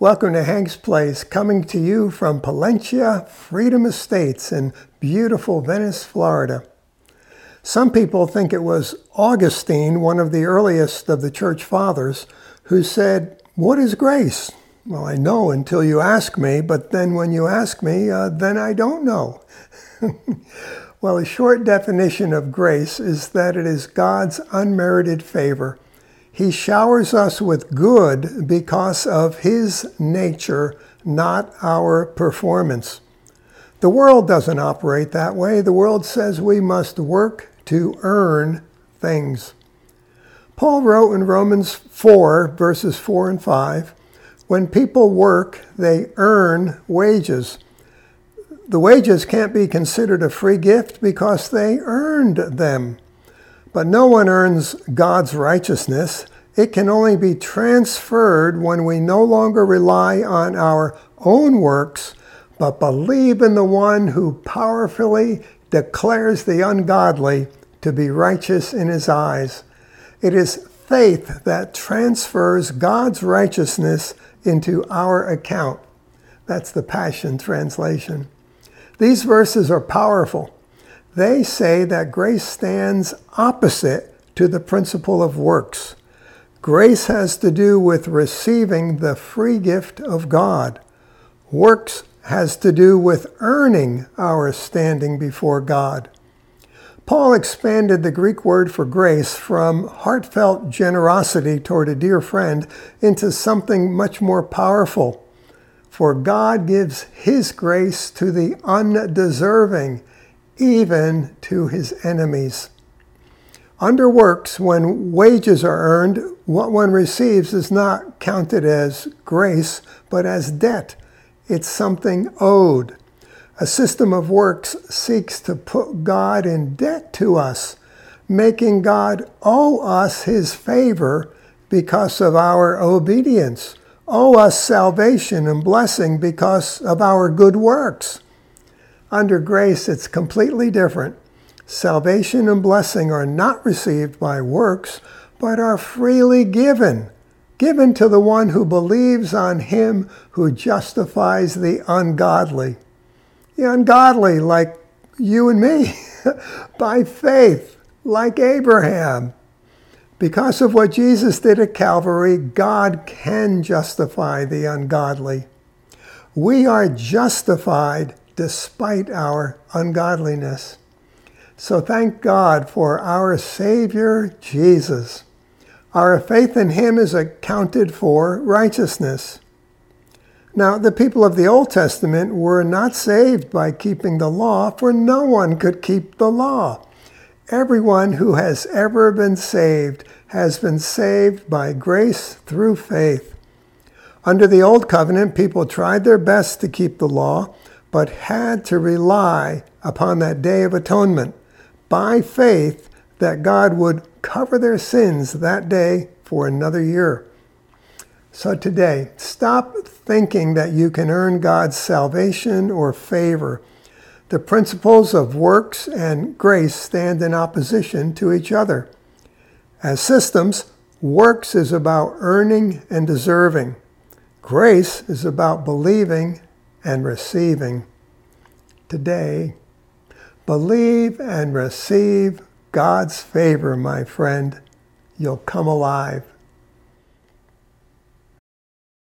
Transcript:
Welcome to Hank's Place, coming to you from Palencia Freedom Estates in beautiful Venice, Florida. Some people think it was Augustine, one of the earliest of the church fathers, who said, What is grace? Well, I know until you ask me, but then when you ask me, uh, then I don't know. well, a short definition of grace is that it is God's unmerited favor he showers us with good because of His nature, not our performance. The world doesn't operate that way. The world says we must work to earn things. Paul wrote in Romans 4, verses 4 and 5 when people work, they earn wages. The wages can't be considered a free gift because they earned them. But no one earns God's righteousness. It can only be transferred when we no longer rely on our own works, but believe in the one who powerfully declares the ungodly to be righteous in his eyes. It is faith that transfers God's righteousness into our account. That's the Passion Translation. These verses are powerful. They say that grace stands opposite to the principle of works. Grace has to do with receiving the free gift of God. Works has to do with earning our standing before God. Paul expanded the Greek word for grace from heartfelt generosity toward a dear friend into something much more powerful. For God gives His grace to the undeserving even to his enemies. Under works, when wages are earned, what one receives is not counted as grace, but as debt. It's something owed. A system of works seeks to put God in debt to us, making God owe us his favor because of our obedience, owe us salvation and blessing because of our good works. Under grace, it's completely different. Salvation and blessing are not received by works, but are freely given, given to the one who believes on him who justifies the ungodly. The ungodly, like you and me, by faith, like Abraham. Because of what Jesus did at Calvary, God can justify the ungodly. We are justified despite our ungodliness. So thank God for our Savior Jesus. Our faith in him is accounted for righteousness. Now, the people of the Old Testament were not saved by keeping the law, for no one could keep the law. Everyone who has ever been saved has been saved by grace through faith. Under the Old Covenant, people tried their best to keep the law, but had to rely upon that day of atonement by faith that God would cover their sins that day for another year. So today, stop thinking that you can earn God's salvation or favor. The principles of works and grace stand in opposition to each other. As systems, works is about earning and deserving. Grace is about believing and receiving. Today, believe and receive God's favor, my friend. You'll come alive.